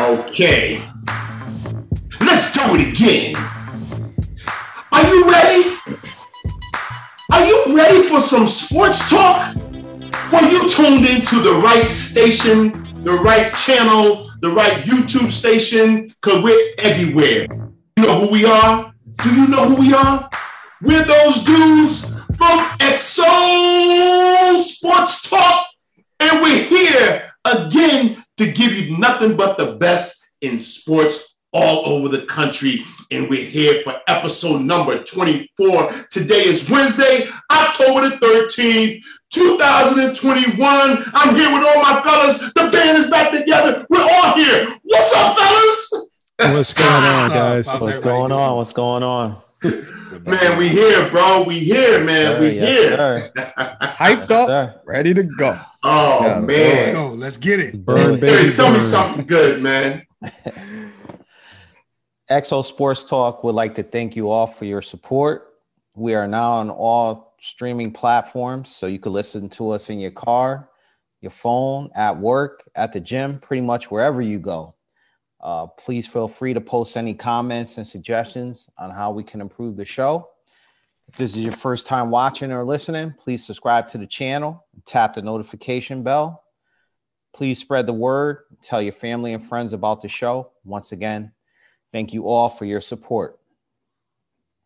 Okay. Let's do it again. Are you ready? Are you ready for some sports talk? Well, you tuned into the right station, the right channel, the right YouTube station, because we're everywhere. You know who we are? Do you know who we are? We're those dudes from XO Sports Talk, and we're here again to give you nothing but the best in sports all over the country. And we're here for episode number 24. Today is Wednesday, October the 13th, 2021. I'm here with all my fellas. The band is back together. We're all here. What's up, fellas? What's going on, guys? What's going on? What's going on? Man, we here, bro. We here, man. Sir, we yes, here. sir. Hyped up, Sir. ready to go. Oh Yeah, man. Let's go. Let's get it. Burn, Hey, baby, tell me something good, man. Exo Sports Talk would like to thank you all for your support. We are now on all streaming platforms, so you can listen to us in your car, your phone, at work, at the gym, pretty much wherever you go. Uh, please feel free to post any comments and suggestions on how we can improve the show. If this is your first time watching or listening, please subscribe to the channel, tap the notification bell. Please spread the word, tell your family and friends about the show. Once again, thank you all for your support.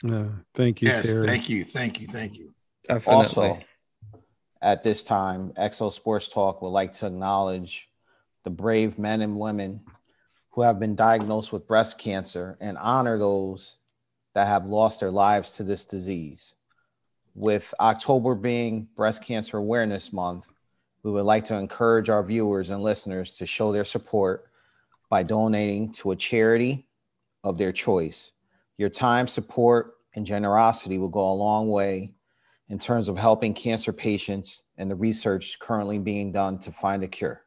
Uh, thank you, Yes, Terry. thank you, thank you, thank you. Definitely. Also, at this time, Exo Sports Talk would like to acknowledge the brave men and women who have been diagnosed with breast cancer and honor those that have lost their lives to this disease. With October being Breast Cancer Awareness Month, we would like to encourage our viewers and listeners to show their support by donating to a charity of their choice. Your time, support, and generosity will go a long way in terms of helping cancer patients and the research currently being done to find a cure.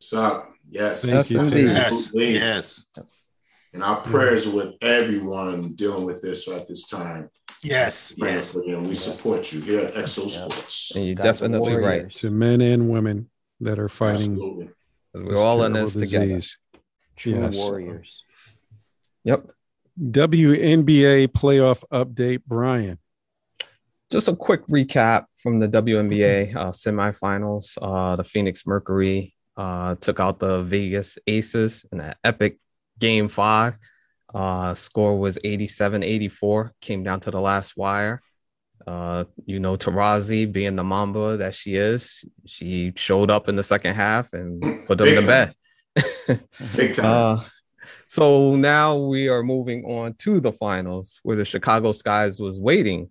What's up? Yes. Thank Yes, you, indeed. Yes, yes, And our prayers are with everyone dealing with this at this time. yes, Praying yes. and we support you here at Exo Yeah. Sports. And you're Guys are definitely right. To men and women that are fighting Absolutely. 'Cause this We're all in terrible this together. disease. True Yes. warriors. Yep. WNBA playoff update, Brian. Just a quick recap from the WNBA uh, semifinals. Uh, the Phoenix Mercury uh, took out the Vegas Aces in an epic game five. Uh, score was 87 84, came down to the last wire. Uh, you know, Taurasi, being the Mamba that she is, she showed up in the second half and put them Big to time. bed. Big time. Uh, so now we are moving on to the finals where the Chicago Skies was waiting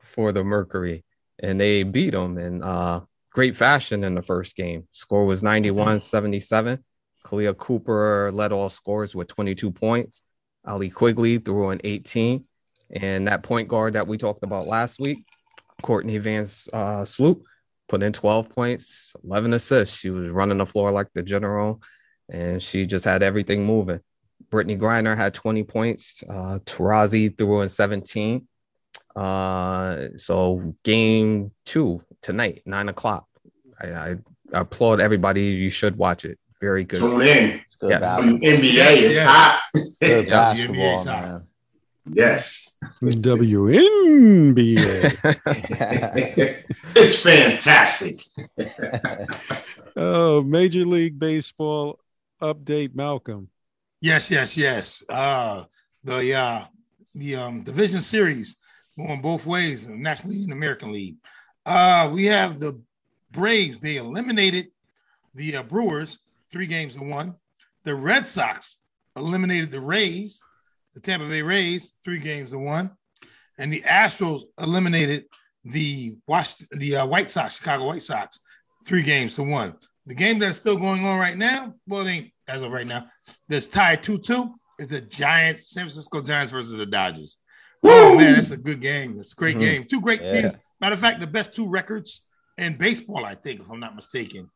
for the Mercury and they beat them And uh, great fashion in the first game. Score was 91 77. Kahleah Copper led all scores with 22 points. Allie Quigley threw in 18. And that point guard that we talked about last week, Courtney Vance uh, Sloop, put in 12 points, 11 assists. She was running the floor like the general and she just had everything moving. Brittney Griner had 20 points. Uh, Taurasi threw in 17. Uh, so game two tonight, nine o'clock. I, I applaud everybody. You should watch it. Very good. Tune in. It's good Yes. basketball. NBA Yes, is yes. hot. Good Yeah, basketball, NBA 's hot. man. yes. WNBA. it's fantastic. oh, Major League Baseball update, Malcolm. Yes, yes, yes. Uh the uh the um division series going both ways, the National League and American League. Uh we have the Braves, they eliminated the uh, Brewers three games to one. The Red Sox eliminated the Rays, the Tampa Bay Rays, three games to one. And the Astros eliminated the Wash the uh, White Sox, Chicago White Sox, three games to one. The game that's still going on right now, well, it ain't as of right now. That's tied 2 2 is the Giants, San Francisco Giants versus the Dodgers. Oh, man, that's a good game. That's a great Mhm. game. Two great Yeah. teams. Matter of fact, the best two records in baseball, I think, if I'm not mistaken.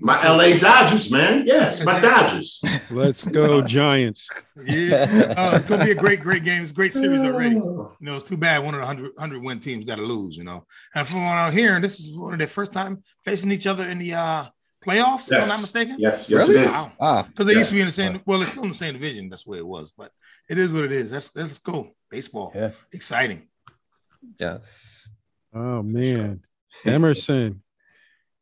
My LA Dodgers, man. Yes, my Dodgers. Let's go, Giants. Yeah, oh, it's gonna be a great, great game. It's a great series already. You know, it's too bad one of the 100, 100 win teams got to lose. You know, and from what I'm hearing, this is one of their first time facing each other in the uh playoffs. If I'm not mistaken. Yes, yes, Really? it is. Wow. Ah, Because they Yes. used to be in the same. Well, it's still in the same division. That's where it was, but it is what it is. That's that's cool. Baseball, Yeah. exciting. yes. Oh man, Emerson,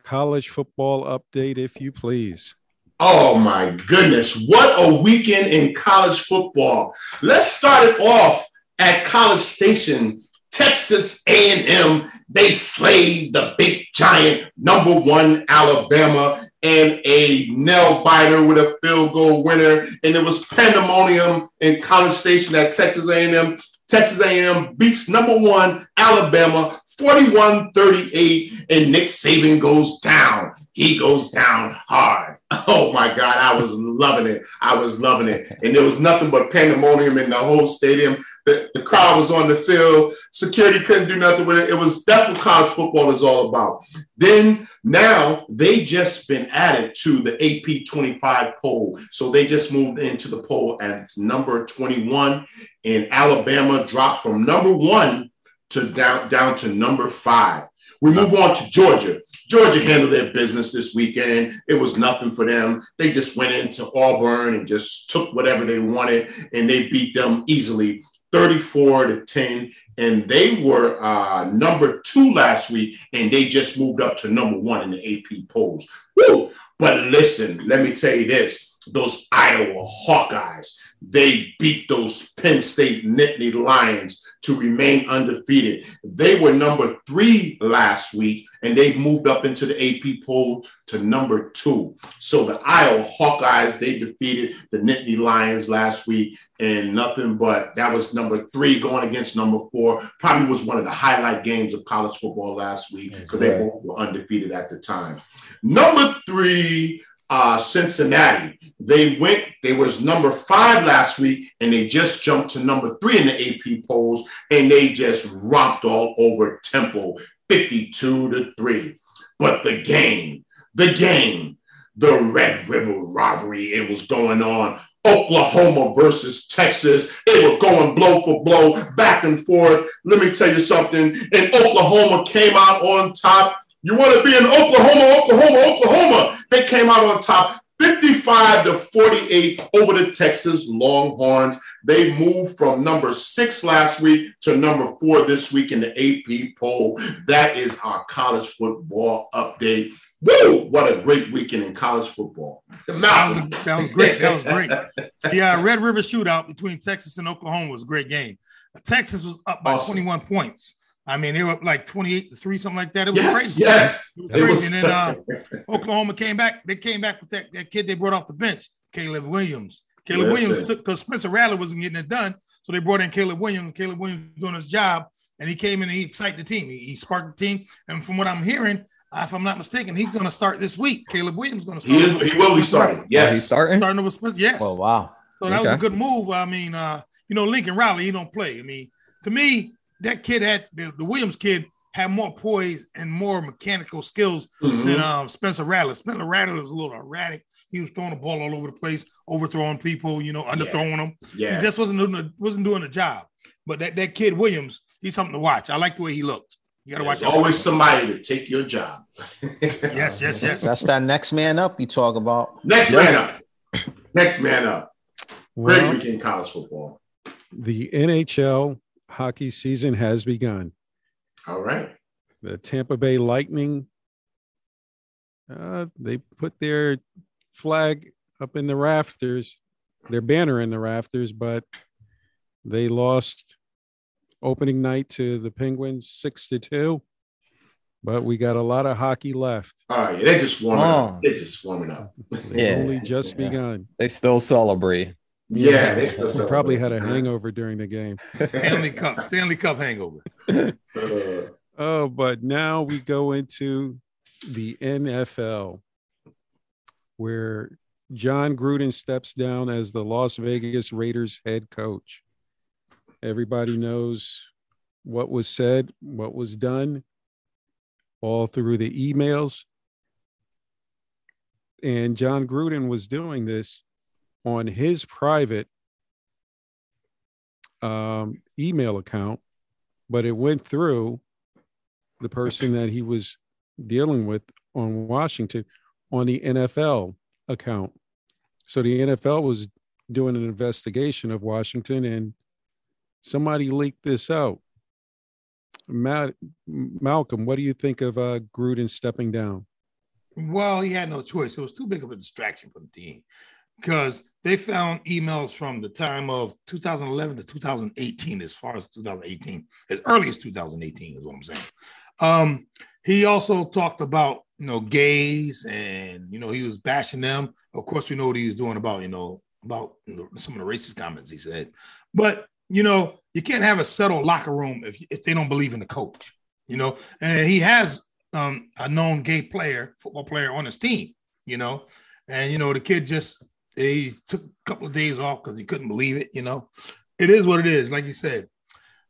college football update, if you please. Oh my goodness, what a weekend in college football. Let's start it off at College Station, Texas A&M. They slayed the big giant number 1 Alabama and a nail biter with a field goal winner and it was pandemonium in College Station at Texas A&M. Texas A&M beats number 1 Alabama 41-38 and Nick Saban goes down. He goes down hard. Oh my God, I was loving it. I was loving it. And there was nothing but pandemonium in the whole stadium. The, the crowd was on the field. Security couldn't do nothing with it. It was that's what college football is all about. Then now they just been added to the AP 25 poll. So they just moved into the poll as number 21. And Alabama dropped from number one to down, down to number five. We move on to Georgia. Georgia handled their business this weekend. It was nothing for them. They just went into Auburn and just took whatever they wanted, and they beat them easily, 34 to 10. And they were uh, number two last week, and they just moved up to number one in the AP polls. Woo! But listen, let me tell you this: those Iowa Hawkeyes, they beat those Penn State Nittany Lions to remain undefeated. They were number three last week, and they've moved up into the AP poll to number two. So the Iowa Hawkeyes, they defeated the Nittany Lions last week, and nothing but that was number three going against number four. Probably was one of the highlight games of college football last week because they both were undefeated at the time. Number three, uh, Cincinnati. They went, they was number five last week, and they just jumped to number three in the AP polls, and they just romped all over Temple 52 to 3. But the game, the game, the Red River rivalry, it was going on. Oklahoma versus Texas. They were going blow for blow, back and forth. Let me tell you something. And Oklahoma came out on top. You want to be in Oklahoma, Oklahoma, Oklahoma. They came out on top 55 to 48 over the Texas Longhorns. They moved from number six last week to number four this week in the AP poll. That is our college football update. Woo! What a great weekend in college football. That was, that was great. That was great. The uh, Red River shootout between Texas and Oklahoma was a great game. Texas was up by Awesome. 21 points. I mean, they were like 28 to 3, something like that. It was Yes, crazy. yes. It was It was- and then uh, Oklahoma came back. They came back with that, that kid they brought off the bench, Caleb Williams. Caleb Listen. Williams took because Spencer Rattler wasn't getting it done. So they brought in Caleb Williams. Caleb Williams doing his job, and he came in and he excited the team. He, he sparked the team. And from what I'm hearing, uh, if I'm not mistaken, he's going to start this week. Caleb Williams going to He, start. is, he will be starting. Oh, he's starting. Starting over Spencer. Yes. Oh wow. So that was a good move. I mean, uh, you know, Lincoln Riley, he don't play. I mean, to me, that kid had the, the Williams kid had more poise and more mechanical skills Mhm. than um, Spencer Rattler. Spencer Rattler was a little erratic. He was throwing the ball all over the place, overthrowing people, you know, underthrowing them. Yeah. He just wasn't doing the, wasn't doing the job. But that, that kid Williams, he's something to watch. I like the way he looked. You got to watch There's out. always somebody to take your job. Yes, yes, yes. That's that next man up you talk about. Next man up. Next man up. Great weekend college football. the NHL hockey season has begun. All right. The Tampa Bay Lightning, uh, they put their flag up in the rafters, their banner in the rafters, but they lost opening night to the Penguins six to two. But we got a lot of hockey left. All right. They're just warming Oh. up. They're just warming up. They've Yeah. only just Yeah. begun. They still celebrate. Yeah. They still They probably had a hangover during the game. Stanley Cup, Stanley Cup hangover. Uh, Oh, but now we go into the NFL, where Jon Gruden steps down as the Las Vegas Raiders head coach. Everybody knows what was said, what was done, all through the emails. and Jon Gruden was doing this on his private um, email account, but it went through the person that he was dealing with on Washington on the NFL account. So the NFL was doing an investigation of Washington and somebody leaked this out. Matt, Malcolm, what do you think of uh, Gruden stepping down? Well, he had no choice. It was too big of a distraction for the team because they found emails from the time of 2011 to 2018, as far as 2018, as early as 2018 is what I'm saying. Um, he also talked about you know gays and you know he was bashing them. Of course, we know what he was doing about you know about some of the racist comments he said, but you know you can't have a settled locker room if if they don't believe in the coach. You know, and he has um, a known gay player, football player on his team. You know, and you know the kid just he took a couple of days off because he couldn't believe it. You know, it is what it is. Like you said,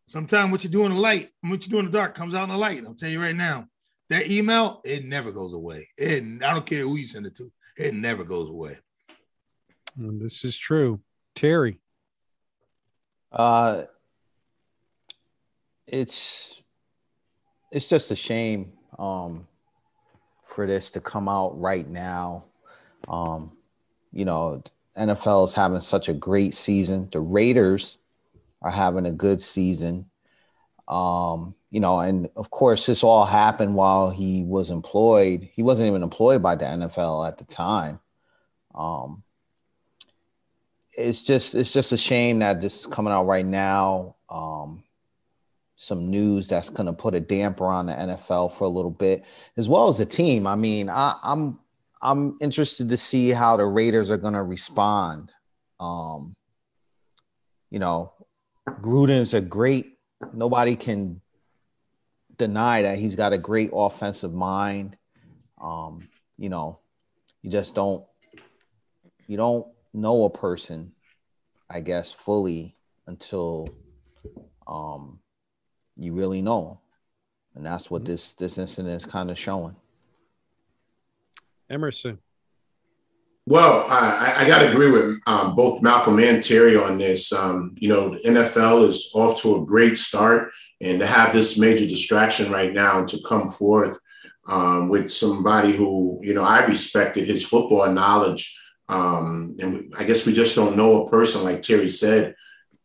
sometimes what you do in the light and what you do in the dark comes out in the light. I'll tell you right now, that email it never goes away. It, I don't care who you send it to, it never goes away. And this is true, Terry. Uh, it's it's just a shame um, for this to come out right now. Um, you know, NFL is having such a great season. The Raiders are having a good season. Um, you know, and of course, this all happened while he was employed. He wasn't even employed by the NFL at the time. Um, it's just it's just a shame that this is coming out right now. Um, some news that's going to put a damper on the NFL for a little bit, as well as the team. I mean, I, I'm I'm interested to see how the Raiders are going to respond. Um, you know, Gruden's a great. Nobody can deny that he's got a great offensive mind. Um, you know, you just don't you don't know a person, I guess, fully until um you really know. And that's what this this incident is kind of showing. Emerson. Well, I, I got to agree with um, both Malcolm and Terry on this. Um, you know, the NFL is off to a great start, and to have this major distraction right now to come forth um, with somebody who, you know, I respected his football knowledge. Um, and I guess we just don't know a person, like Terry said.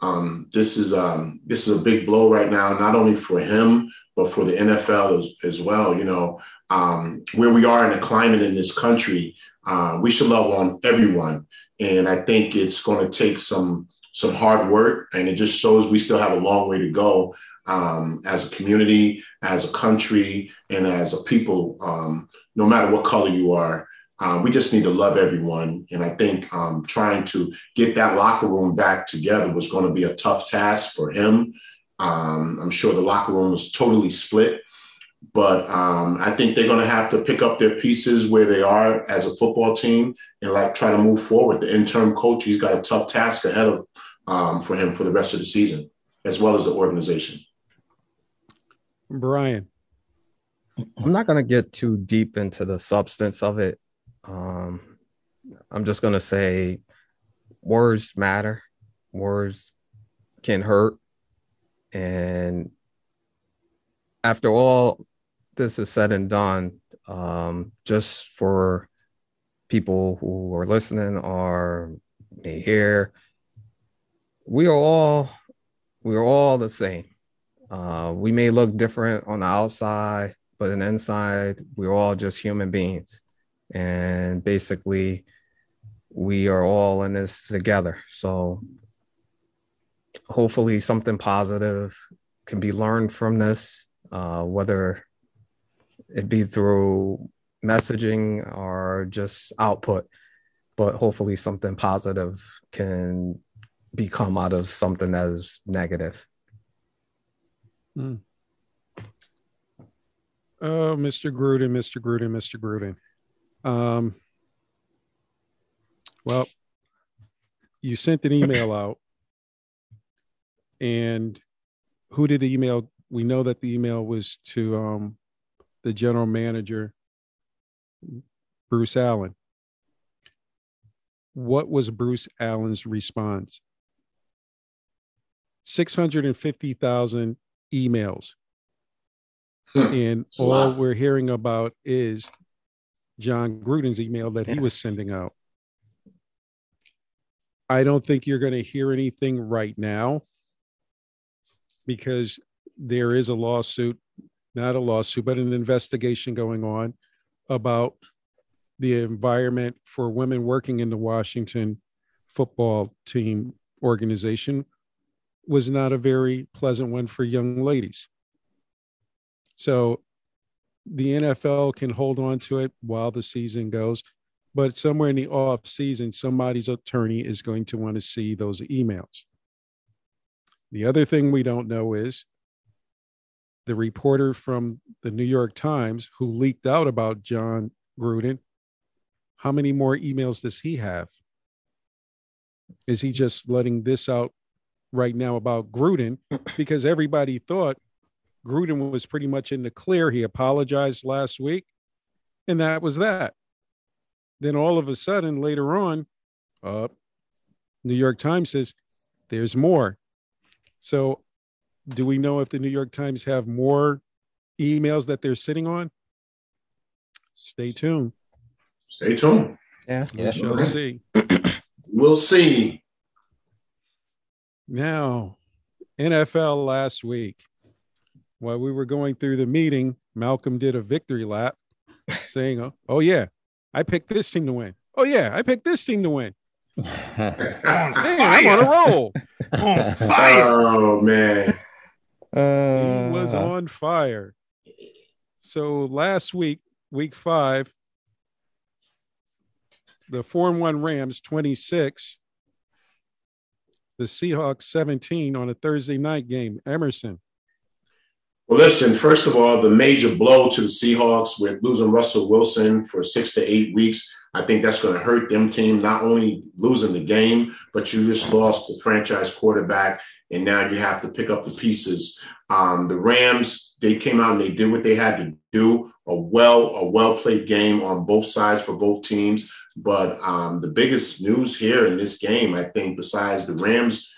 Um, this is um, this is a big blow right now, not only for him but for the NFL as, as well. You know, um, where we are in the climate in this country, uh, we should love on everyone. And I think it's going to take some some hard work, and it just shows we still have a long way to go um, as a community, as a country, and as a people. Um, no matter what color you are, um, we just need to love everyone. And I think um, trying to get that locker room back together was going to be a tough task for him. Um, I'm sure the locker room was totally split. But um, I think they're going to have to pick up their pieces where they are as a football team and like try to move forward. The interim coach, he's got a tough task ahead of um, for him for the rest of the season, as well as the organization. Brian, I'm not going to get too deep into the substance of it. Um, I'm just going to say words matter. Words can hurt. And after all this is said and done, um, just for people who are listening or may hear, we are all we are all the same. Uh, we may look different on the outside, but in the inside, we're all just human beings, and basically, we are all in this together. So, hopefully, something positive can be learned from this uh, whether it be through messaging or just output. But hopefully, something positive can become out of something that is negative. Mm. Oh, Mr. Gruden, Mr. Gruden, Mr. Gruden. Um, well, you sent an email out, and who did the email we know that the email was to um, the general manager, Bruce Allen. what was Bruce Allen's response? 650,000 emails. and all we're hearing about is Jon Gruden's email that he was sending out. I don't think you're going to hear anything right now because there is a lawsuit, not a lawsuit, but an investigation going on about the environment for women working in the Washington football team organization was not a very pleasant one for young ladies. So the NFL can hold on to it while the season goes, but somewhere in the off season, somebody's attorney is going to want to see those emails. The other thing we don't know is the reporter from the New York Times who leaked out about Jon Gruden. How many more emails does he have? Is he just letting this out right now about Gruden? Because everybody thought Gruden was pretty much in the clear. He apologized last week, and that was that. Then all of a sudden, later on, uh, New York Times says there's more. So, do we know if the New York Times have more emails that they're sitting on? Stay tuned. Stay tuned. Yeah. We Yeah. shall Okay. see. We'll see. Now, NFL last week, while we were going through the meeting, Malcolm did a victory lap saying, oh, oh, yeah, I picked this team to win. Oh, yeah, I picked this team to win. On Man, I'm on a roll. On fire. Oh man. He was Uh, on fire. So last week, week five, the four and one Rams 26, the Seahawks 17 on a Thursday night game. Emerson. Well, listen, first of all, the major blow to the Seahawks with losing Russell Wilson for six to eight weeks. I think that's going to hurt them team, not only losing the game, but you just lost the franchise quarterback, and now you have to pick up the pieces. Um, the Rams, they came out and they did what they had to do. A well, a well played game on both sides for both teams. But um, the biggest news here in this game, I think, besides the Rams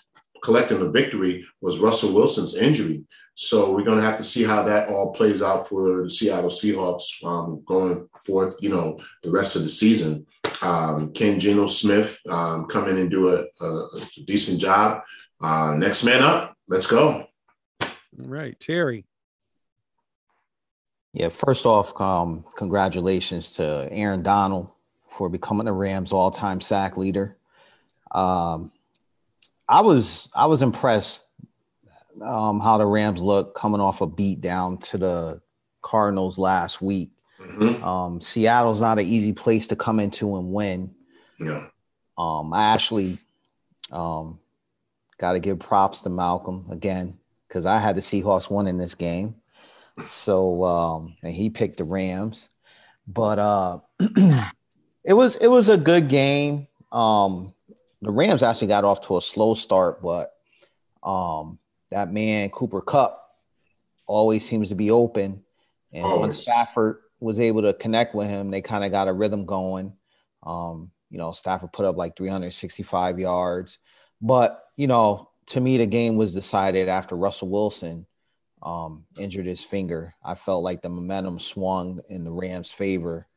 collecting the victory, was Russell Wilson's injury. So we're going to have to see how that all plays out for the Seattle Seahawks um, going forth, you know, the rest of the season. Um, Ken Geno Smith um, come in and do a, a, a decent job. Uh, next man up. Let's go. All right, Terry. Yeah, first off, um, congratulations to Aaron Donald for becoming the Rams all-time sack leader. Um, I was I was impressed um, how the Rams look coming off a beat down to the Cardinals last week. Mhm. Um, Seattle's not an easy place to come into and win. Yeah. Um, I actually um, got to give props to Malcolm again because I had the Seahawks won in this game. So um, and he picked the Rams, but uh, it was it was a good game. Um, the Rams actually got off to a slow start, but um, that man Cooper Kupp always seems to be open, and once Stafford was able to connect with him, they kind of got a rhythm going. Um, you know, Stafford put up like 365 yards, but you know, to me, the game was decided after Russell Wilson um, injured his finger. I felt like the momentum swung in the Rams' favor,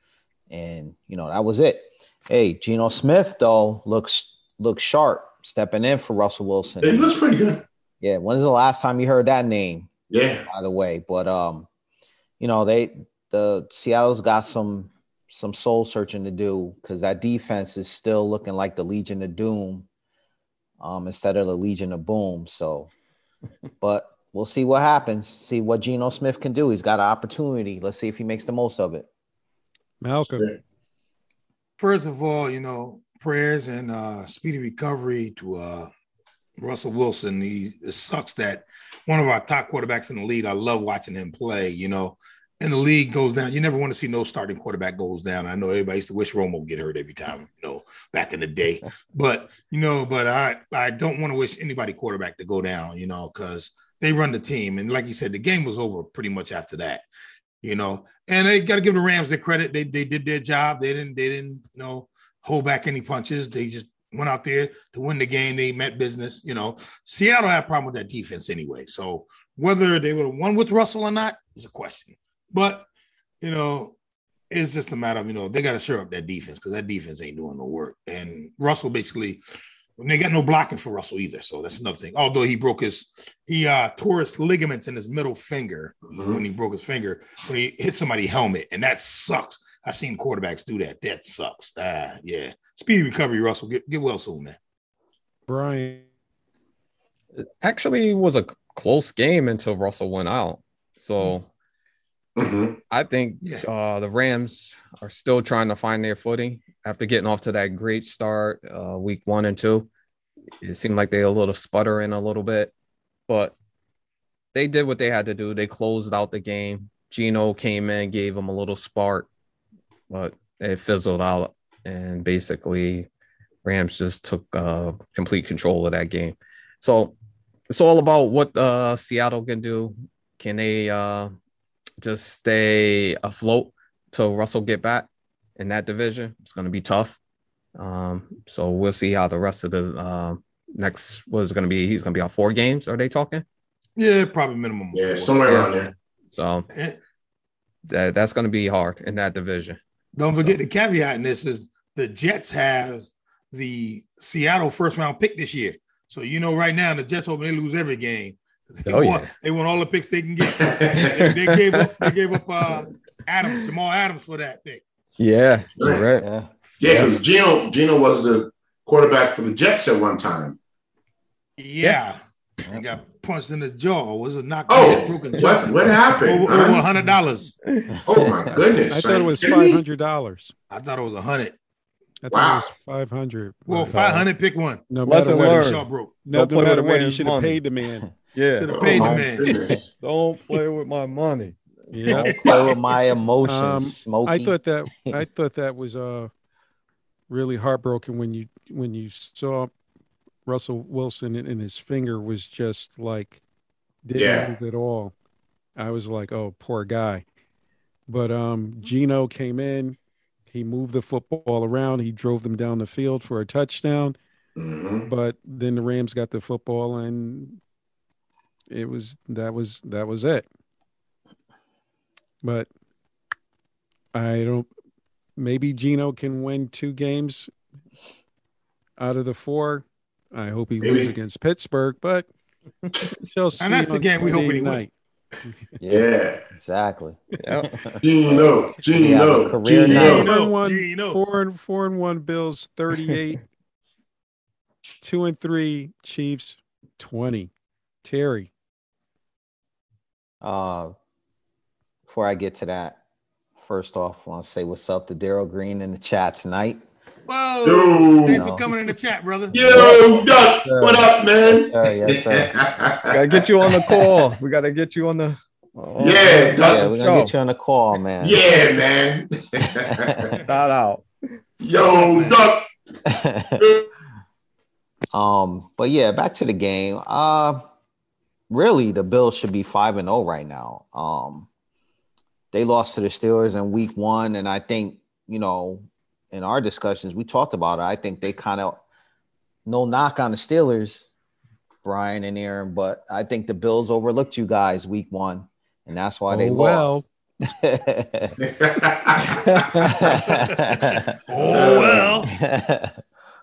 and you know that was it. Hey, Geno Smith though looks looks sharp, stepping in for Russell Wilson. It looks pretty good. Yeah, when's the last time you heard that name? Yeah. By the way, but um, you know they the Seattle's got some some soul searching to do because that defense is still looking like the Legion of Doom, um, instead of the Legion of Boom. So, but we'll see what happens. See what Geno Smith can do. He's got an opportunity. Let's see if he makes the most of it. Malcolm. First of all, you know, prayers and uh, speedy recovery to uh, Russell Wilson. He, it sucks that one of our top quarterbacks in the league. I love watching him play. You know, and the league goes down. You never want to see no starting quarterback goes down. I know everybody used to wish Romo would get hurt every time. You know, back in the day. But you know, but I I don't want to wish anybody quarterback to go down. You know, because they run the team, and like you said, the game was over pretty much after that you know. And they got to give the Rams their credit. They they did their job. They didn't they didn't you know hold back any punches. They just went out there to win the game. They met business. You know, Seattle had a problem with that defense anyway. So whether they would have won with Russell or not is a question. But you know, it's just a matter of you know they got to shore up that defense because that defense ain't doing no work. And Russell basically they got no blocking for Russell either. So that's another thing. Although he broke his, he uh tore his ligaments in his middle finger Mhm. when he broke his finger when he hit somebody's helmet, and that sucks. I seen quarterbacks do that. That sucks. Ah, yeah. Speedy recovery, Russell. Get, get well soon, man. Brian, It actually was a close game until Russell went out. So Mhm. I think Yeah. uh, the Rams are still trying to find their footing after getting off to that great start uh, week one and two. It seemed like they a little sputtering a little bit, but they did what they had to do. They closed out the game. Geno came in, gave them a little spark, but it fizzled out. And basically, Rams just took uh, complete control of that game. So it's all about what uh, Seattle can do. Can they uh, just stay afloat till Russell get back in that division? It's going to be tough. Um, so we'll see how the rest of the uh, next what is going to be. He's going to be on four games. Are they talking? Yeah, probably minimum. Yeah, four. somewhere Yeah. around there. So that, that's going to be hard in that division. Don't forget the caveat in this is the Jets have the Seattle first round pick this year. So you know right now the Jets hoping they lose every game. They, Oh, want, yeah. they want all the picks they can get. they, they gave up they gave up uh Adams, Jamal Adams for that pick. Yeah, you're right. Yeah. Yeah, because Geno Geno was the quarterback for the Jets at one time. Yeah. And got punched in the jaw. Was it knocked Oh, broken jaw? what what happened? Over, over a hundred dollars. Oh my goodness! I thought it was Are you kidding me? five hundred dollars. I thought it was a hundred. I thought Wow. it was five hundred. Well, five hundred, pick one. No Lesson matter what, learned. he- Jaw broke. no, Don't no play matter with what, he should have paid the man. Yeah. Should have paid Oh, the man. Don't play with my money. Yeah, Don't play with my emotions, Um, Smokey. I thought that I thought that was uh really heartbroken when you when you saw Russell Wilson and, and his finger was just like didn't Yeah. move at all. I was like, oh, poor guy. But um Geno came in, he moved the football around, he drove them down the field for a touchdown, Mhm. but then the Rams got the football and it was that was that was it. But I don't maybe Geno can win two games out of the four. I hope he wins against Pittsburgh, but we shall see. And that's the game we hope Sunday he win. night. Yeah, exactly. Yeah. Geno, We have a Geno, career Geno. Four and one, Geno. four and four and one Bills, thirty-eight. two and three Chiefs, twenty. Terry, Uh, before I get to that, first off, I want to say what's up to Daryl Green in the chat tonight. Whoa. Yo. Thanks No. for coming in the chat, brother. Yo, Duck, Sir. what up, man? sir. Yes, sir. Gotta get you on the call. We gotta get you on the. on- Yeah, Doc. Yeah, we're gonna get you on the call, man. Yeah, man. Shout out. Yo, Duck. um, but yeah, back to the game. Uh really the Bills should be five and zero right now. Um they lost to the Steelers in week one, and I think, you know, in our discussions, we talked about it. I think they kind of no knock on the Steelers, Brian and Aaron, but I think the Bills overlooked you guys week one, and that's why they Oh, well. lost. Oh well.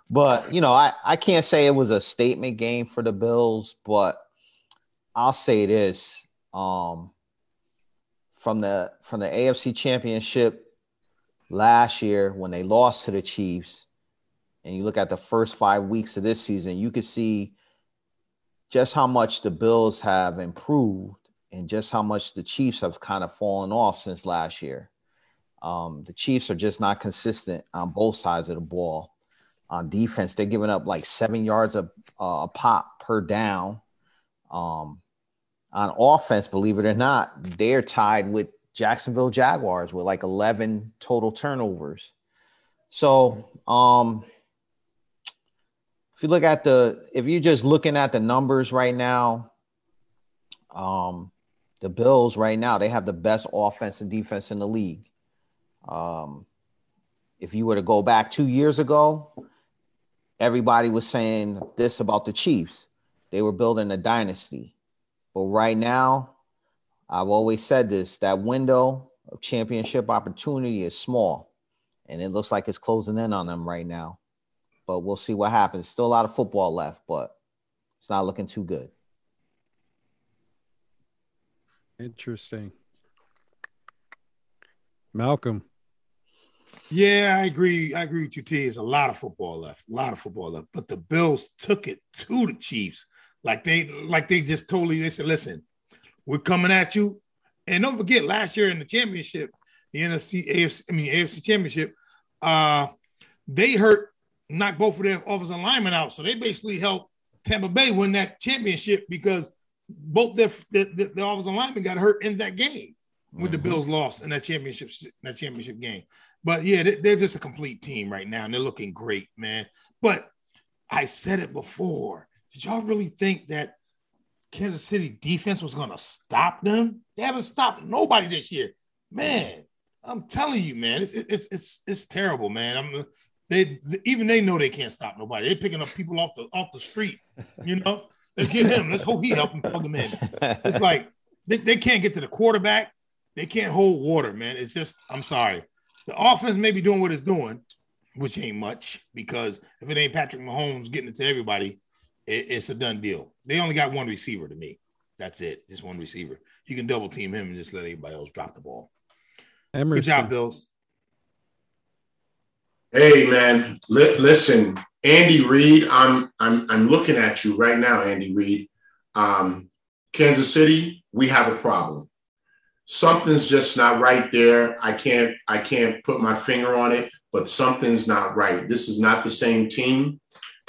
but you know, I, I can't say it was a statement game for the Bills, but I'll say this. Um from the from the AFC championship last year when they lost to the Chiefs, and you look at the first five weeks of this season, you can see just how much the Bills have improved and just how much the Chiefs have kind of fallen off since last year. Um, the Chiefs are just not consistent on both sides of the ball. On defense, they're giving up like seven yards a, uh, a pop per down. Um, on offense, believe it or not, they're tied with Jacksonville Jaguars with like 11 total turnovers. So, um, if you look at the, if you're just looking at the numbers right now, um, the Bills right now, they have the best offense and defense in the league. Um, if you were to go back two years ago, everybody was saying this about the Chiefs. They were building a dynasty. But right now, I've always said this that window of championship opportunity is small. And it looks like it's closing in on them right now. But we'll see what happens. Still a lot of football left, but it's not looking too good. Interesting. Malcolm. Yeah, I agree. I agree with you, T. There's a lot of football left, a lot of football left. But the Bills took it to the Chiefs. Like they like they just totally they said, listen, we're coming at you. And don't forget, last year in the championship, the NFC, AFC, I mean AFC championship, uh, they hurt, knocked both of their offensive linemen out. So they basically helped Tampa Bay win that championship because both their, their, their offensive linemen got hurt in that game when the Bills lost in that championship that championship game. But yeah, they, are just a complete team right now, and they're looking great, man. But I said it before. Did y'all really think that Kansas City defense was going to stop them? They haven't stopped nobody this year, man. I'm telling you, man, it's it's it's it's terrible, man. I'm they even they know they can't stop nobody. They're picking up people off the off the street, you know. Let's get him. Let's hope he help him plug him in. It's like they, they can't get to the quarterback. They can't hold water, man. It's just, I'm sorry. The offense may be doing what it's doing, which ain't much because if it ain't Patrick Mahomes getting it to everybody, it, it's a done deal. They only got one receiver to me. That's it. Just one receiver. You can double team him and just let everybody else drop the ball. Emerson. Good job, Bills. Hey man, li- listen, Andy Reid. I'm I'm I'm looking at you right now, Andy Reid. Um, Kansas City, we have a problem something's just not right there. I can't I can't put my finger on it, but something's not right. This is not the same team.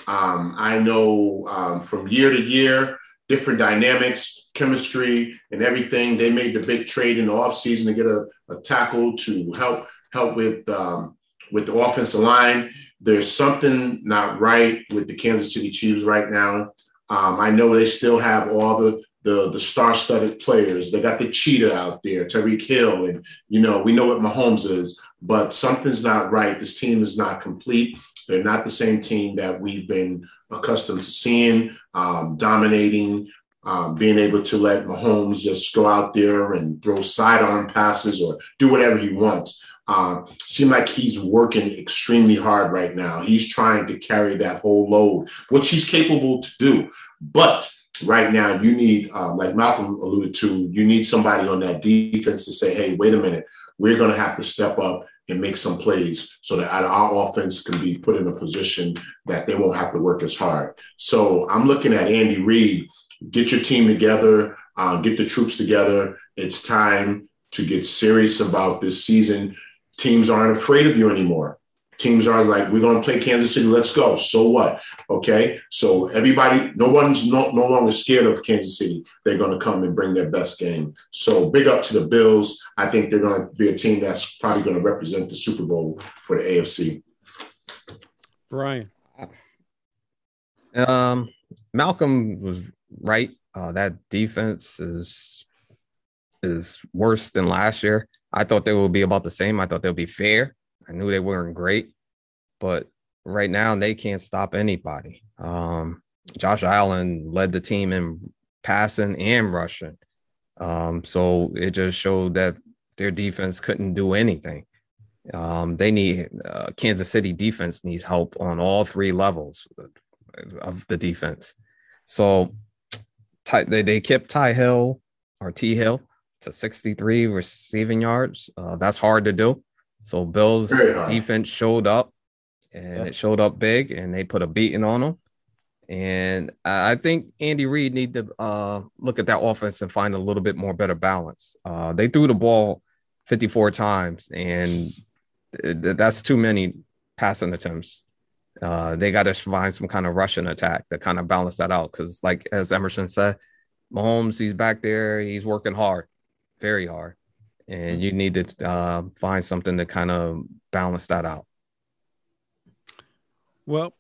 Um, I know um, from year to year, different dynamics, chemistry, and everything. They made the big trade in the offseason to get a, a tackle to help help with um, with the offensive line. There's something not right with the Kansas City Chiefs right now. Um, I know they still have all the the the star-studded players. They got the cheetah out there, Tyreek Hill, and you know we know what Mahomes is, but something's not right. This team is not complete. They're not the same team that we've been accustomed to seeing, um, dominating, um, being able to let Mahomes just go out there and throw sidearm passes or do whatever he wants. Uh, seem like he's working extremely hard right now. He's trying to carry that whole load, which he's capable to do. But right now you need, um, like Malcolm alluded to, you need somebody on that defense to say, hey, wait a minute, we're going to have to step up and make some plays so that our offense can be put in a position that they won't have to work as hard. So I'm looking at Andy Reid, get your team together, uh, get the troops together. It's time to get serious about this season. Teams aren't afraid of you anymore. Teams are like, we're going to play Kansas City. Let's go. So what? Okay. So everybody, no one's no, no longer scared of Kansas City. They're going to come and bring their best game. So big up to the Bills. I think they're going to be a team that's probably going to represent the Super Bowl for the AFC. Brian. Um, Malcolm was right. Uh, that defense is is worse than last year. I thought they would be about the same. I thought they'll be fair. I knew they weren't great, but right now they can't stop anybody. Um, Josh Allen led the team in passing and rushing. Um, so it just showed that their defense couldn't do anything. Um, they need uh, Kansas City defense needs help on all three levels of the defense. So Ty, they, they kept Ty Hill or T Hill to 63 receiving yards. Uh, that's hard to do. So Bills defense showed up and yeah. it showed up big and they put a beating on them. And I think Andy Reid need to uh, look at that offense and find a little bit more better balance. Uh, they threw the ball 54 times, and th- that's too many passing attempts. Uh, they got to find some kind of rushing attack to kind of balance that out. Because, like as Emerson said, Mahomes, he's back there, he's working hard, very hard and you need to uh, find something to kind of balance that out. Well,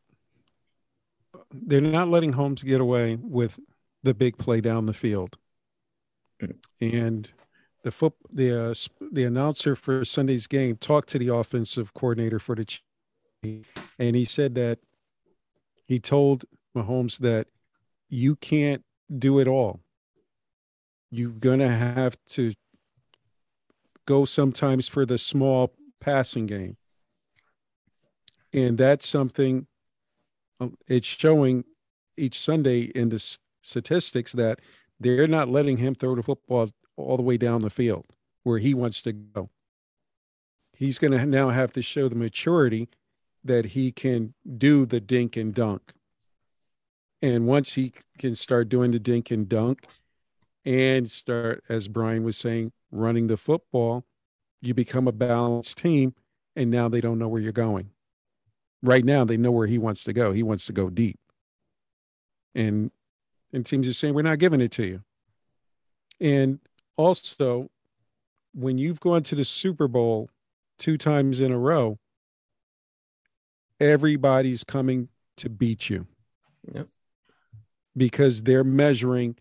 they're not letting Holmes get away with the big play down the field, mm. and the foot the uh, the announcer for Sunday's game talked to the offensive coordinator for the Chiefs, and he said that he told Mahomes that you can't do it all. You're gonna have to go sometimes for the small passing game, and that's something. um, It's showing each Sunday in the statistics that they're not letting him throw the football all the way down the field where he wants to go. He's going to now have to show the maturity that he can do the dink and dunk. And once he can start doing the dink and dunk and start, as Brian was saying, running the football, you become a balanced team. And now they don't know where you're going. Right now, they know where he wants to go. He wants to go deep. And and teams are saying, we're not giving it to you. And also, when you've gone to the Super Bowl two times in a row, everybody's coming to beat you. Yep. Because they're measuring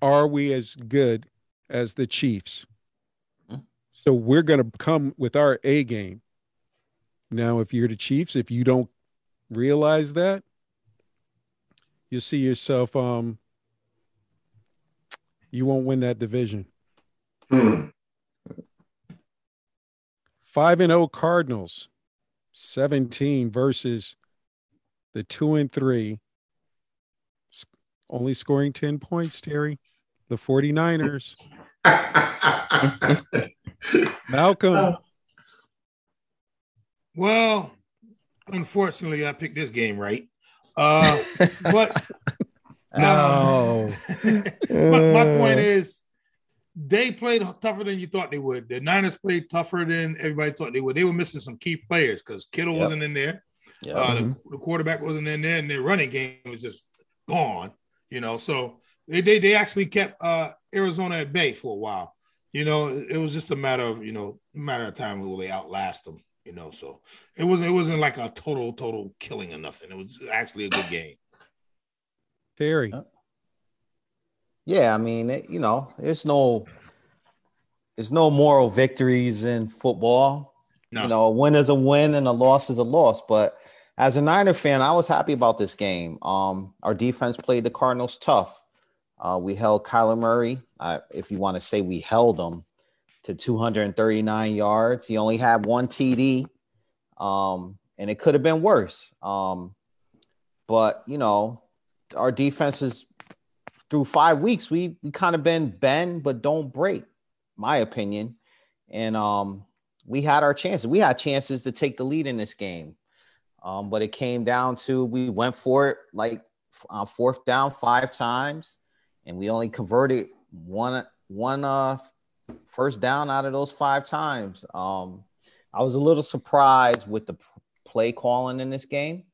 are we as good as the Chiefs? Hmm. So we're going to come with our A game. Now, if you're the Chiefs, if you don't realize that, you see yourself um you won't win that division. Hmm. 5 and 0 Cardinals 17 versus the 2 and three, only scoring 10 points Terry the 49ers Malcolm Well, unfortunately, I picked this game right. Uh, but no my, my point is, they played tougher than you thought they would. The Niners played tougher than everybody thought they would. They were missing some key players because Kittle Yep. wasn't in there. Yeah. Uh, the, Mhm. the quarterback wasn't in there, and their running game was just gone. You know, so they they, they actually kept uh, Arizona at bay for a while. You know, it, it was just a matter of you know a matter of time will they outlast them. You know, so it wasn't it wasn't like a total total killing or nothing. It was actually a good game. Terry Yeah, I mean, it, you know, there's no there's no moral victories in football. No, You know, a win is a win and a loss is a loss. But as a Niner fan, I was happy about this game. Um, our defense played the Cardinals tough. Uh, we held Kyler Murray, uh, if you want to say we held him to 239 yards. He only had one TD, um, and it could have been worse. Um, but you know, our defense is through five weeks. We we kind of been bend but don't break, my opinion. And um, we had our chances. We had chances to take the lead in this game. Um, but it came down to we went for it like on fourth down five times, and we only converted one one uh first down out of those five times. Um, I was a little surprised with the play calling in this game,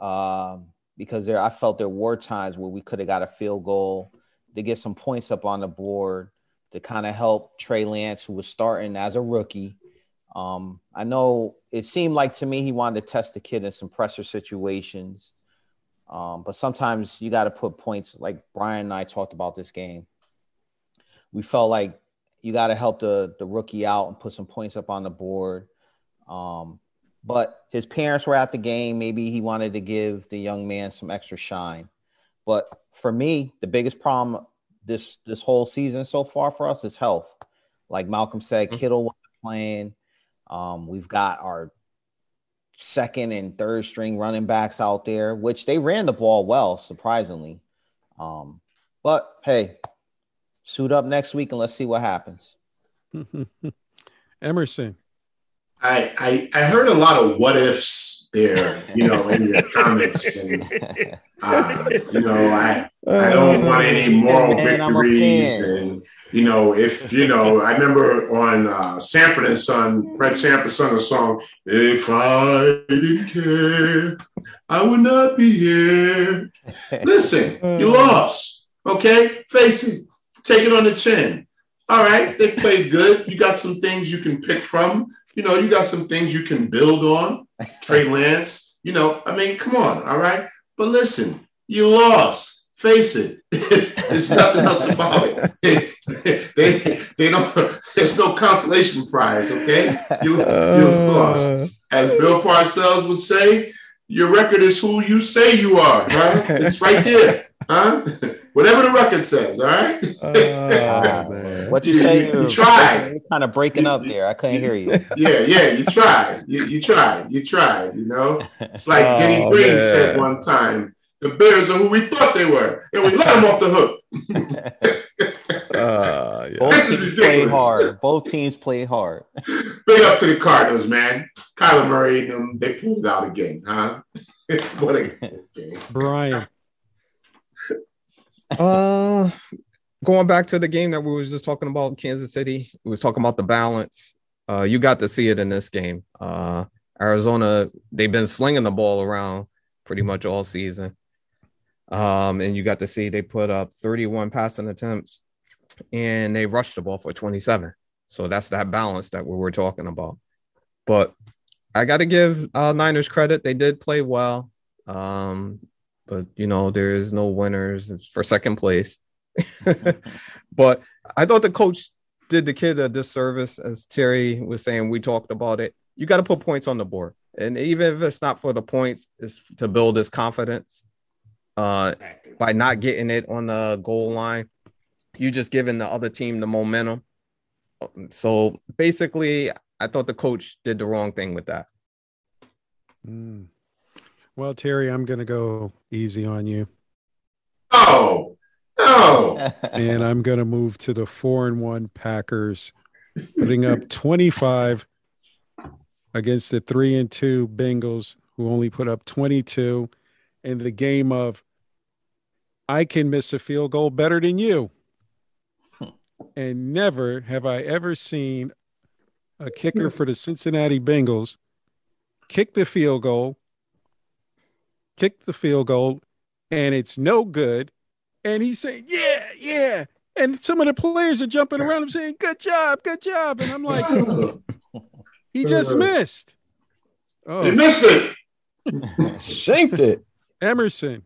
um, because there I felt there were times where we could have got a field goal to get some points up on the board to kind of help Trey Lance, who was starting as a rookie. Um, I know it seemed like to me he wanted to test the kid in some pressure situations. Um, but sometimes you got to put points like Brian and I talked about this game. We felt like you got to help the the rookie out and put some points up on the board. Um, but his parents were at the game. Maybe he wanted to give the young man some extra shine. But for me, the biggest problem this this whole season so far for us is health. Like Malcolm said, Mhm. Kittle wasn't playing. Um, we've got our second and third string running backs out there, which they ran the ball well, surprisingly. Um, but hey, suit up next week and let's see what happens. Emerson I, I I heard a lot of what ifs there, you know, in your comments. And, uh, you know, I I don't want any moral Man, I'm victories, fan. and you know, if you know, I remember on uh, Sanford and Son, Fred Sanford sung a song. If I didn't care, I would not be here. Listen, you lost. Okay, face it. Take it on the chin. All right, they played good. You got some things you can pick from. You know, you got some things you can build on. Trey Lance. You know, I mean, come on. All right, but listen, you lost. Face it. There's nothing else about it. they, they don't. There's no consolation prize. Okay, you you lost. Uh, As Bill Parcells would say, your record is who you say you are. Right? It's right there. Huh? Whatever the record says. All right. man. What you You- say? you- you tried. You're kind of breaking up there. I couldn't hear you. yeah, yeah. You tried. You, you tried. You tried. You know. It's like Oh, Kenny Green man. said one time. The Bears are who we thought they were, and we let them off the hook. Uh, yeah. Both teams play hard. Both teams play hard. Big up to the Cardinals, man. Kyler Murray and them, they pulled it out again, huh? what a game. Brian. Uh, going back to the game that we was just talking about in Kansas City, we was talking about the balance. Uh, you got to see it in this game. Uh, Arizona, they've been slinging the ball around pretty much all season. Um, and you got to see they put up 31 passing attempts and they rushed the ball for 27. So that's that balance that we were talking about. But I got to give uh, Niners credit. They did play well. Um, but you know, there is no winners for second place. but I thought the coach did the kid a disservice, as Terry was saying. We talked about it. You got to put points on the board, and even if it's not for the points, it's to build his confidence. Uh, by not getting it on the goal line, you just giving the other team the momentum. So basically, I thought the coach did the wrong thing with that. Mm. Well, Terry, I'm going to go easy on you, Oh, no. and I'm going to move to the four and one Packers, putting up 25 against the three and two Bengals, who only put up 22 in the game of I can miss a field goal better than you. Hmm. And never have I ever seen a kicker for the Cincinnati Bengals kick the field goal, kick the field goal, and it's no good. And he's saying, Yeah, yeah. And some of the players are jumping around him saying, Good job, good job. And I'm like, He just missed. You Oh, missed it. Shanked it. Emerson.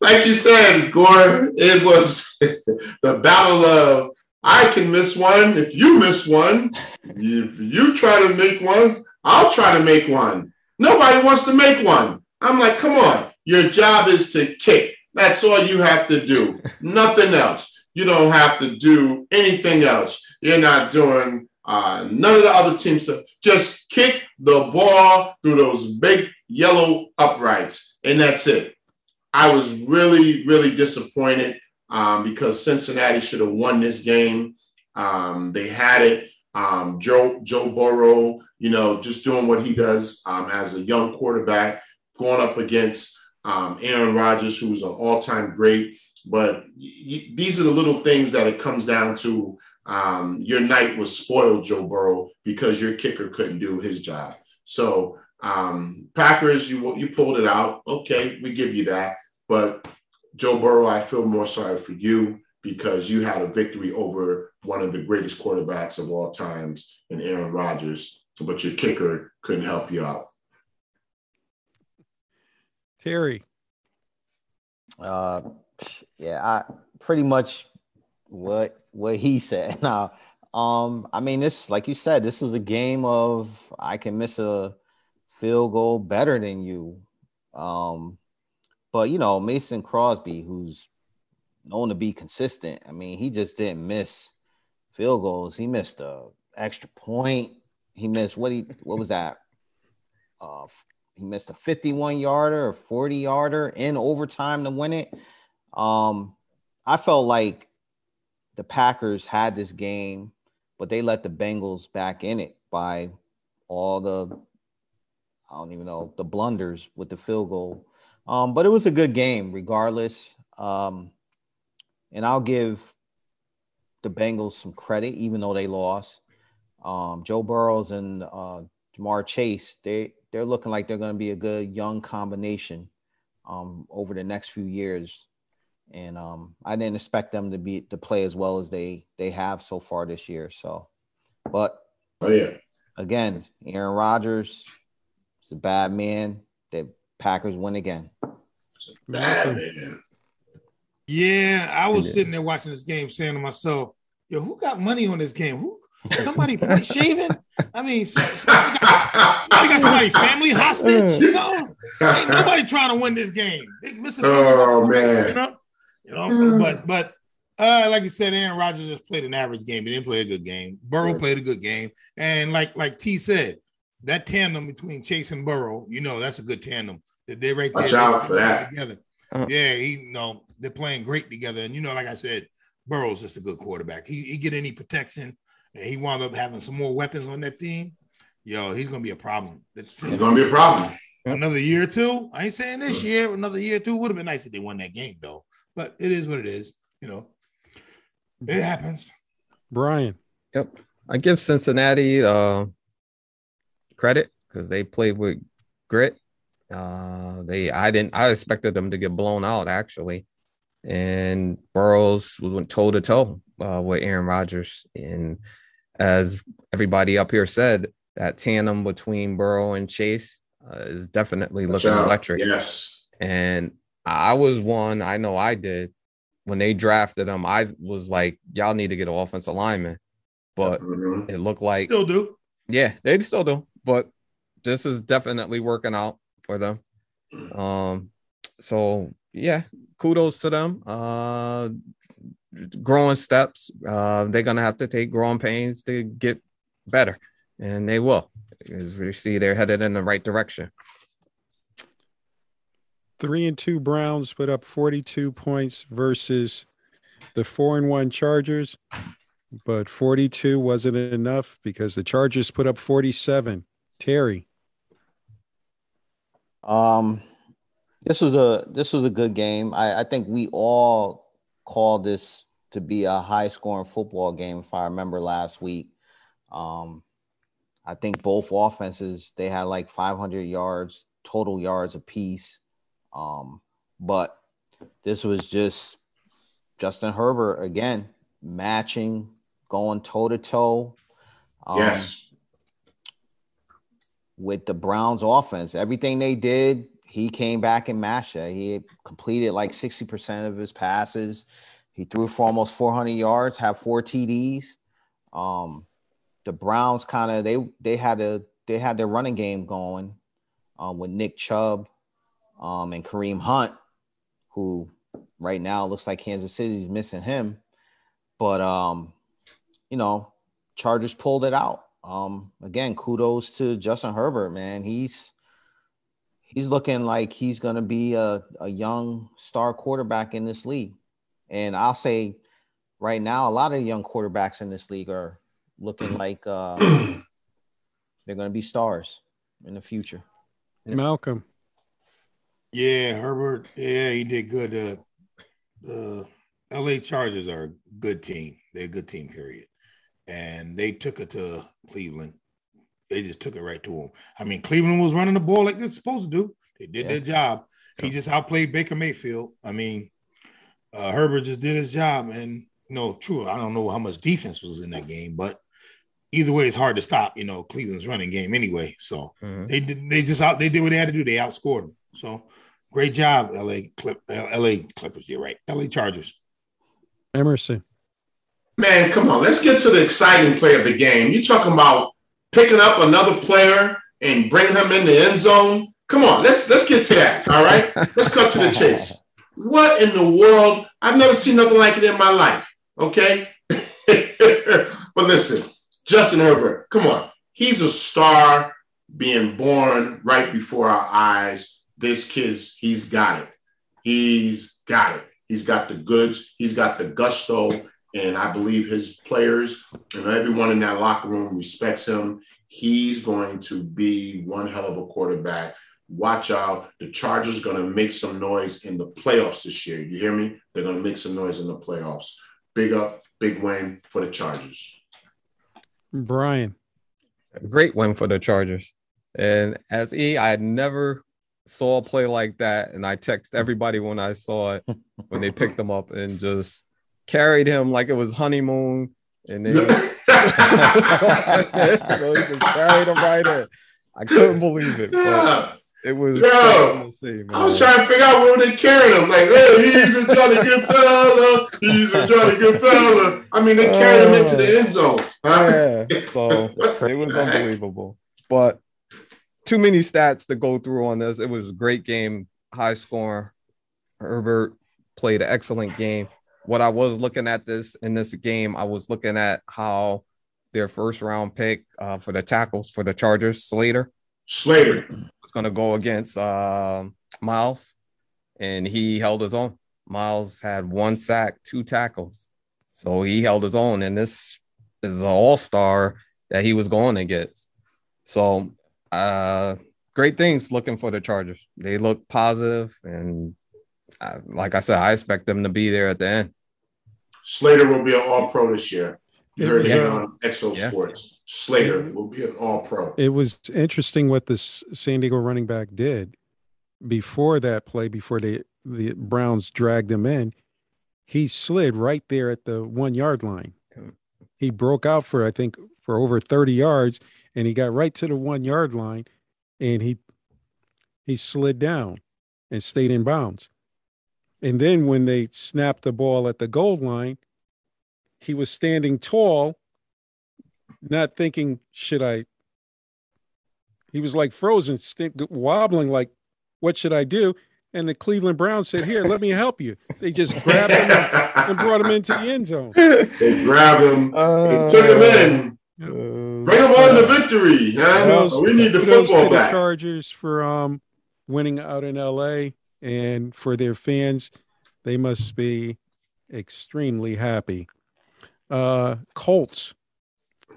Like you said, Gore, it was the battle of I can miss one. If you miss one, if you try to make one, I'll try to make one. Nobody wants to make one. I'm like, come on. Your job is to kick. That's all you have to do. Nothing else. You don't have to do anything else. You're not doing uh, none of the other team stuff. Just kick the ball through those big yellow uprights, and that's it. I was really, really disappointed um, because Cincinnati should have won this game. Um, they had it. Um, Joe Joe Burrow, you know, just doing what he does um, as a young quarterback, going up against um, Aaron Rodgers, who's an all-time great. But y- these are the little things that it comes down to. Um, your night was spoiled, Joe Burrow, because your kicker couldn't do his job. So um, Packers, you you pulled it out. Okay, we give you that. But Joe Burrow, I feel more sorry for you because you had a victory over one of the greatest quarterbacks of all times in Aaron Rodgers, but your kicker couldn't help you out. Terry. Uh, yeah, I pretty much what what he said. Now, um, I mean, this like you said, this is a game of I can miss a field goal better than you. Um, but you know, Mason Crosby, who's known to be consistent. I mean, he just didn't miss field goals. He missed a extra point. He missed what he what was that? Uh, he missed a 51 yarder or 40 yarder in overtime to win it. Um, I felt like the Packers had this game, but they let the Bengals back in it by all the I don't even know the blunders with the field goal. Um, but it was a good game regardless. Um, and I'll give the Bengals some credit, even though they lost. Um, Joe Burrows and uh, Ja'Marr Chase, they they're looking like they're going to be a good young combination um, over the next few years. And um, I didn't expect them to be to play as well as they they have so far this year. So, but Oh yeah, again, Aaron Rodgers is a bad man. The Packers win again. bad man. Yeah, I was sitting there watching this game, saying to myself, "Yo, who got money on this game? Who? Somebody point shaving? I mean, so, somebody, got, somebody got somebody family hostage or something? Ain't nobody trying to win this game. They missing. Oh, you man. know, you know. But but uh, like you said, Aaron Rodgers just played an average game. He didn't play a good game. Burrow Right. played a good game, and like like T said, that tandem between Chase and Burrow, you know, that's a good tandem. That they're right there Watch out for that. together. Uh. Yeah, he you know they're playing great together, and you know, like I said, Burrow's just a good quarterback. He he get any protection, and he wound up having some more weapons on that team. Yo, he's gonna be a problem. It's gonna be a problem. Another year or two. I ain't saying this year, another year or two would have been nice if they won that game though. But it is what it is. You know, it happens. Brian. Yep. I give Cincinnati uh, credit because they played with grit. Uh, they I didn't I expected them to get blown out actually, and Burrows went toe to toe with Aaron Rodgers. And as everybody up here said, that tandem between Burrow and Chase uh, is definitely Watch looking out. electric. Yes. And I was one, I know I did. When they drafted him, I was like, y'all need to get an offensive lineman. But Mhm. it looked like, Still do. yeah, they still do. But this is definitely working out for them. Um, so yeah, kudos to them. Uh, growing steps. Uh, they're gonna have to take growing pains to get better, and they will. As we see, they're headed in the right direction. Three and two Browns put up 42 points versus the four and one Chargers, but 42 wasn't enough because the Chargers put up 47. Terry. Um, this was a this was a good game. I, I think we all called this to be a high scoring football game. If I remember last week, um, I think both offenses they had like 500 yards total yards apiece. Um, but this was just Justin Herbert again matching, going toe to toe. Um, Yes. With the Browns offense. Everything they did, he came back and matched it. He completed like 60% of his passes. He threw for almost 400 yards, had four TDs. Um, the Browns kind of they they had a they had their running game going um, with Nick Chubb um, and Kareem Hunt, who right now looks like Kansas City's missing him. But um, you know, Chargers pulled it out. Um, again, kudos to Justin Herbert, man. He's he's looking like he's gonna be a, a young star quarterback in this league. And I'll say right now, a lot of young quarterbacks in this league are looking like uh, they're gonna be stars in the future. Malcolm. Yeah, Herbert. Yeah, he did good. Uh, the LA Chargers are a good team. They're a good team, period. And they took it to Cleveland. They just took it right to him. I mean, Cleveland was running the ball like they're supposed to do. They did Yeah. their job. He just outplayed Baker Mayfield. I mean, uh, Herbert just did his job. And you know, true. I don't know how much defense was in that game, but either way, it's hard to stop. You know, Cleveland's running game anyway. So Mhm. they did. They just out. They did what they had to do. They outscored them. So great job, LA Clip. LA Clippers. You're right. LA Chargers. Emerson. Man, come on. Let's get to the exciting play of the game. You talking about picking up another player and bringing him in the end zone? Come on, let's let's get to that. All right, let's cut to the chase. What in the world? I've never seen nothing like it in my life. Okay, but listen, Justin Herbert, come on, he's a star being born right before our eyes. This kid's he's got it. He's got it. He's got the goods. He's got the gusto. And I believe his players and everyone in that locker room respects him. He's going to be one hell of a quarterback. Watch out. The Chargers are going to make some noise in the playoffs this year. You hear me? They're going to make some noise in the playoffs. Big up, big win for the Chargers. Brian. great win for the Chargers. And as E, I had never saw a play like that. And I text everybody when I saw it when they picked them up and just carried him like it was honeymoon. And then so he just carried him right in. I couldn't believe it. But It was Yo, see, I was trying to figure out where they carried him. Like, hey, he's a Johnny good fella. He's a Johnny good fella. I mean, they carried him into the uh, end zone. Huh? Yeah, so it was unbelievable. But too many stats to go through on this. It was a great game, high score. Herbert played an excellent game. What I was looking at this in this game, I was looking at how their first round pick uh, for the tackles for the Chargers, Slater, Slater. was going to go against um Myles, and he held his own. Myles had one sack, two tackles, so he held his own. And this is an all star that he was going against. So, uh, great things looking for the Chargers. They look positive, and uh, like I said, I expect them to be there at the end. Slater will be an all pro this year. You heard was, it uh, on Exo Yeah. Sports. Slater will be an all pro. It was interesting what this San Diego running back did before that play, before they the Browns dragged him in. He slid right there at the one yard line. He broke out for I think for over 30 yards and he got right to the one yard line and he he slid down and stayed in bounds. And then when they snapped the ball at the goal line, he was standing tall, not thinking, should I he was like frozen, st- wobbling, like, what should I do? And the Cleveland Browns said, Here, let me help you. They just grabbed him and, and brought him into the end zone. They grabbed him and took him in. Bring him on to victory. Huh? Kudos- we need the kudos football to the. Chargers for um, winning out in LA and for their fans. They must be extremely happy. Uh, Colts,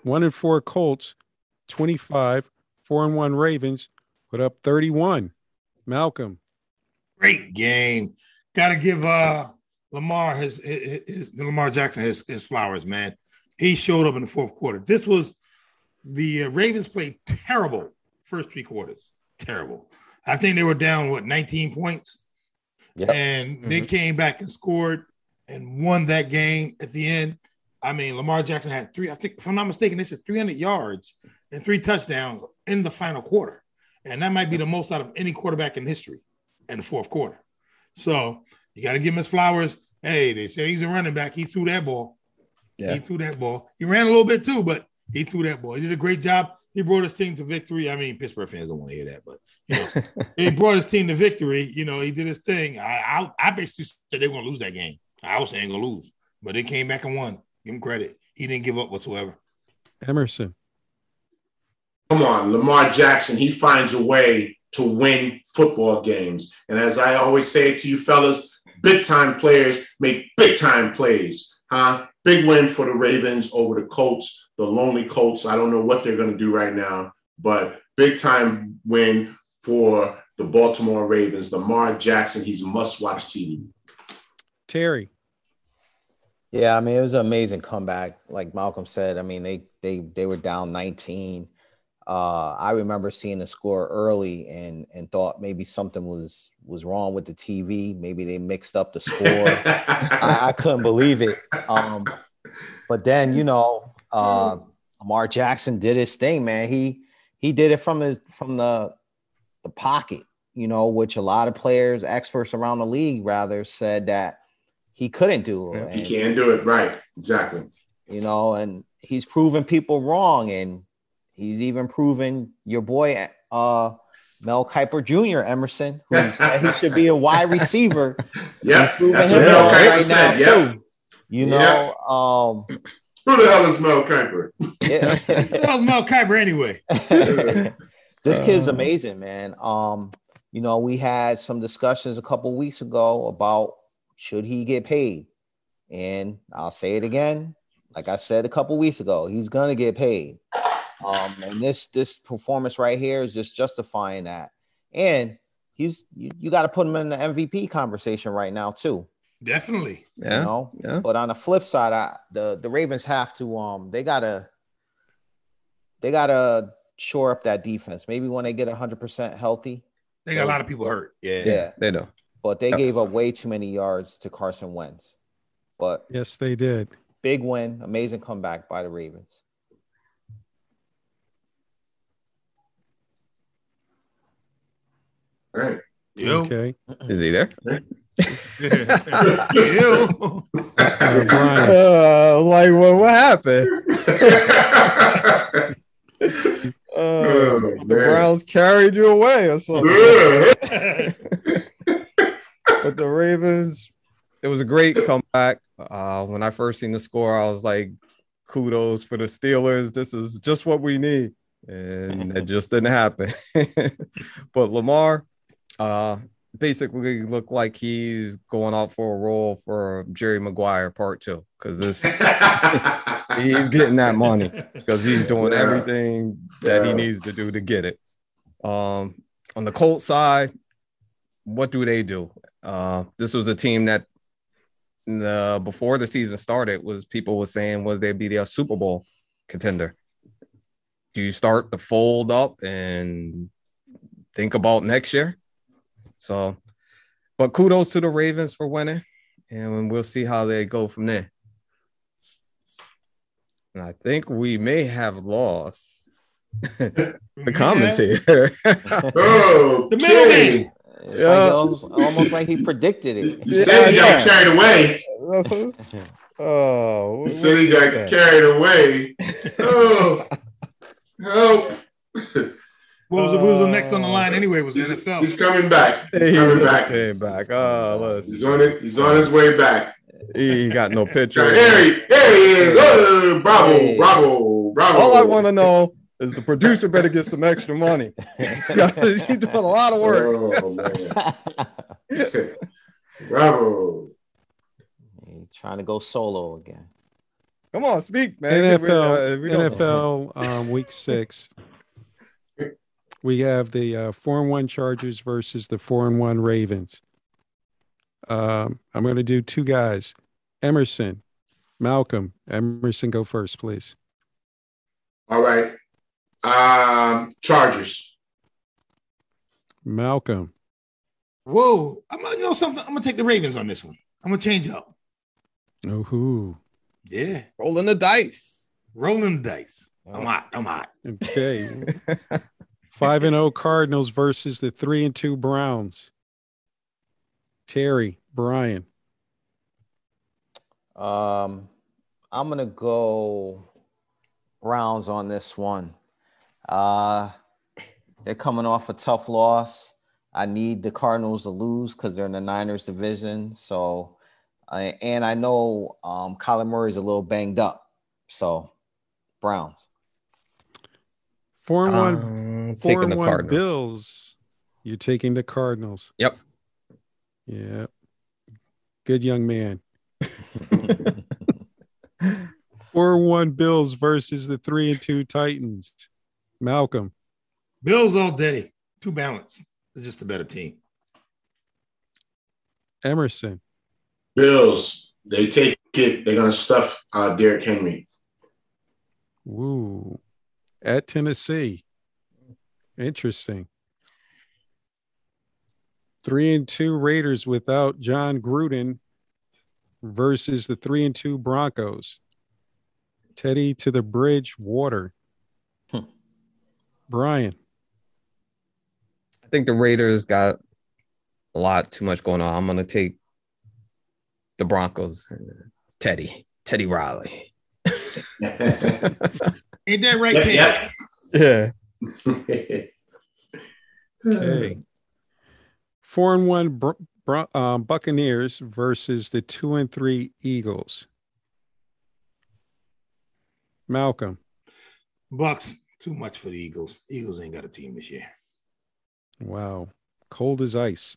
one and four Colts, 25, four and one Ravens, put up 31. Malcolm. Great game. Got to give uh Lamar his, his, his Lamar Jackson his, his flowers, man. He showed up in the fourth quarter. This was the uh, Ravens played terrible first three quarters. Terrible. I think they were down what 19 points, Yep. and mm-hmm. they came back and scored and won that game at the end. I mean, Lamar Jackson had three. I think, if I'm not mistaken, they said 300 yards and three touchdowns in the final quarter, and that might be the most out of any quarterback in history in the fourth quarter. So you got to give him his flowers. Hey, they say he's a running back. He threw that ball. Yeah. He threw that ball. He ran a little bit too, but he threw that ball. He did a great job. He brought his team to victory. I mean, Pittsburgh fans don't want to hear that, but you know, he brought his team to victory. You know, he did his thing. I I, I basically said they were gonna lose that game. I was saying gonna lose, but they came back and won. Give him credit. He didn't give up whatsoever. Emerson. Come on, Lamar Jackson, he finds a way to win football games. And as I always say to you fellas, big time players make big time plays. Huh? Big win for the Ravens over the Colts, the lonely Colts. I don't know what they're going to do right now, but big time win for the Baltimore Ravens. Lamar Jackson, he's must watch TV. Terry. Yeah, I mean it was an amazing comeback. Like Malcolm said, I mean they they they were down 19. Uh, I remember seeing the score early and and thought maybe something was was wrong with the TV. Maybe they mixed up the score. I, I couldn't believe it. Um, but then you know, uh, Lamar Jackson did his thing, man. He he did it from his from the the pocket, you know, which a lot of players, experts around the league, rather said that he couldn't do. Yeah, he can't do it right. Exactly. you know, and he's proven people wrong, and he's even proven your boy uh Mel Kiper Jr. Emerson, who said he should be a wide receiver. Yeah, He's that's him what Mel wrong Kiper right said. now, Yeah. too. You know, um, Who the hell is Mel Kiper? yeah. That was Mel Kiper anyway. this kid's Um, amazing, man. Um, you know, we had some discussions a couple weeks ago about should he get paid, and I'll say it again. Like I said a couple weeks ago, he's gonna get paid. Um, and this this performance right here is just justifying that. And he's you, you got to put him in the MVP conversation right now too. Definitely. Yeah. You know, Yeah. but on the flip side, I, the the Ravens have to um they gotta they gotta shore up that defense. Maybe when they get hundred percent healthy. They got a lot of people hurt. Yeah. Yeah. They do. But they Yep. gave up way too many yards to Carson Wentz. But Yes, they did. big win, amazing comeback by the Ravens. All right. Yo. Okay. Is he there? Yo. Uh, like, what, what happened? Uh, Oh, the. Browns carried you away or something. But the Ravens, it was a great comeback. Uh, when I first seen the score, I was like, kudos for the Steelers. This is just what we need. And it just didn't happen. but Lamar uh, basically look like he's going out for a role for Jerry Maguire part two because this he's getting that money because he's doing Yeah. everything that he needs to do to get it. Um, on the Colts side, what do they do? Uh, this was a team that the before the season started was people were saying was they be their Super Bowl contender. Do you start to fold up and think about next year? So, but kudos to the Ravens for winning, and we'll see how they go from there. And I think we may have lost the commentator. oh, The middleman. It's Yeah. like almost, almost like he predicted it. You said he Yeah. got carried away. That's oh, oh, You what- said he got that? carried away. Oh, help. What was, what was the next on the line anyway? Was the He's, NFL. he's coming back. He's He coming just back. Came back. Oh, let's. He's on it. He's on his way back. He got no picture. There he, there he is. Oh, bravo, Hey. bravo, bravo. All I want to know is the producer better get some extra money. He's doing a lot of work. Oh man, bravo. He trying to go solo again. Come on, speak, man. NFL, We don't- NFL um, week six. We have the uh, four and one Chargers versus the four and one Ravens. Um, I'm going to do two guys, Emerson, Malcolm. Emerson, go first, please. All right. Um, Chargers. Malcolm, Whoa. I'm gonna you know something. I'm gonna take the Ravens on this one. I'm gonna change up. oh who? Yeah. rolling the dice. Rolling the dice. I'm hot. I'm hot. Okay, five and zero Cardinals versus the three and two Browns. Terry, Brian, Um, I'm gonna go Browns on this one. Uh, they're coming off a tough loss. I need the Cardinals to lose because they're in the Niners division. So, I, and I know um, Kyler Murray's a little banged up. So, Browns. four and one Four taking and the one Cardinals. Bills. You're taking the Cardinals. Yep. Yeah. Good young man. Four one Bills versus the three and two Titans. Malcolm. Bills all day. Too balanced. They're just a better team. Emerson. Bills. They take it. They're gonna stuff uh, Derrick Henry. Woo. At Tennessee. Interesting. Three and two Raiders without Jon Gruden versus the three and two Broncos. Teddy to the bridge, water. Hmm. Brian. I think the Raiders got a lot too much going on. I'm gonna take the Broncos. Teddy, Teddy Riley. Ain't that right, Yep, Ted? Yeah. Okay. Four and one Br- Bro- um, Buccaneers versus the two and three Eagles. Malcolm. Bucks. Too much for the Eagles. Eagles ain't got a team this year. Wow. Cold as ice.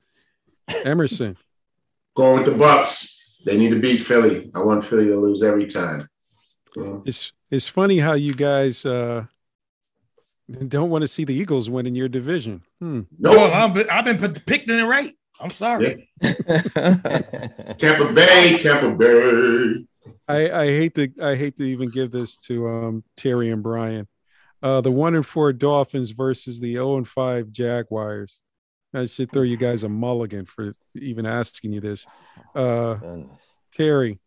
Emerson. Going with the Bucks. They need to beat Philly. I want Philly to lose every time. Uh, It's it's funny how you guys uh, don't want to see the Eagles win in your division. Hmm. Well, no, I've been, I've been depicting it right. I'm sorry. Tampa Bay, Tampa Bay. I, I hate to I hate to even give this to um, Terry and Brian. Uh, the one and four Dolphins versus the zero and five Jaguars. I should throw you guys a mulligan for even asking you this. Uh, Goodness. Terry,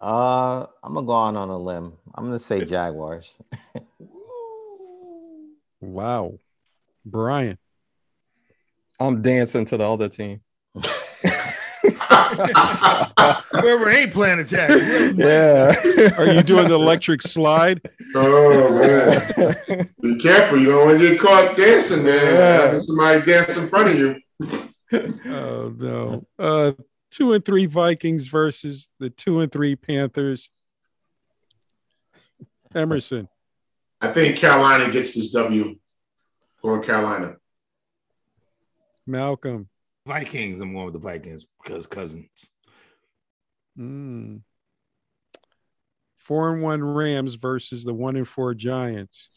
Uh, I'm gonna go on on a limb. I'm gonna say Jaguars. wow. Brian, I'm dancing to the other team. Whoever ain't playing the jack. yeah. Are you doing the electric slide? Oh man, be careful! You don't want to get caught dancing, man. Yeah. Somebody dance in front of you. Oh no. Uh two and three Vikings versus the two and three Panthers. Emerson. I think Carolina gets this W. Going Carolina. Malcolm. Vikings. I'm going with the Vikings because cousins. Mm. Four and one Rams versus the one and four Giants.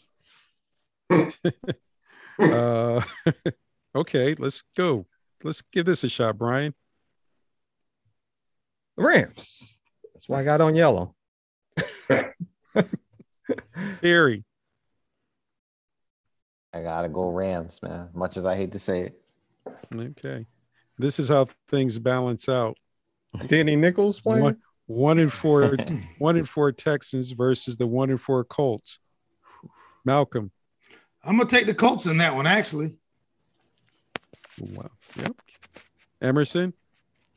uh, okay, let's go. Let's give this a shot, Brian. Rams. That's why I got on yellow. Terry. I gotta go Rams, man. Much as I hate to say it. Okay. This is how things balance out. Danny Nichols playing? One, one and four, one in four Texans versus the one in four Colts. Malcolm. I'm gonna take the Colts in that one. Actually, Wow. Yep. Emerson.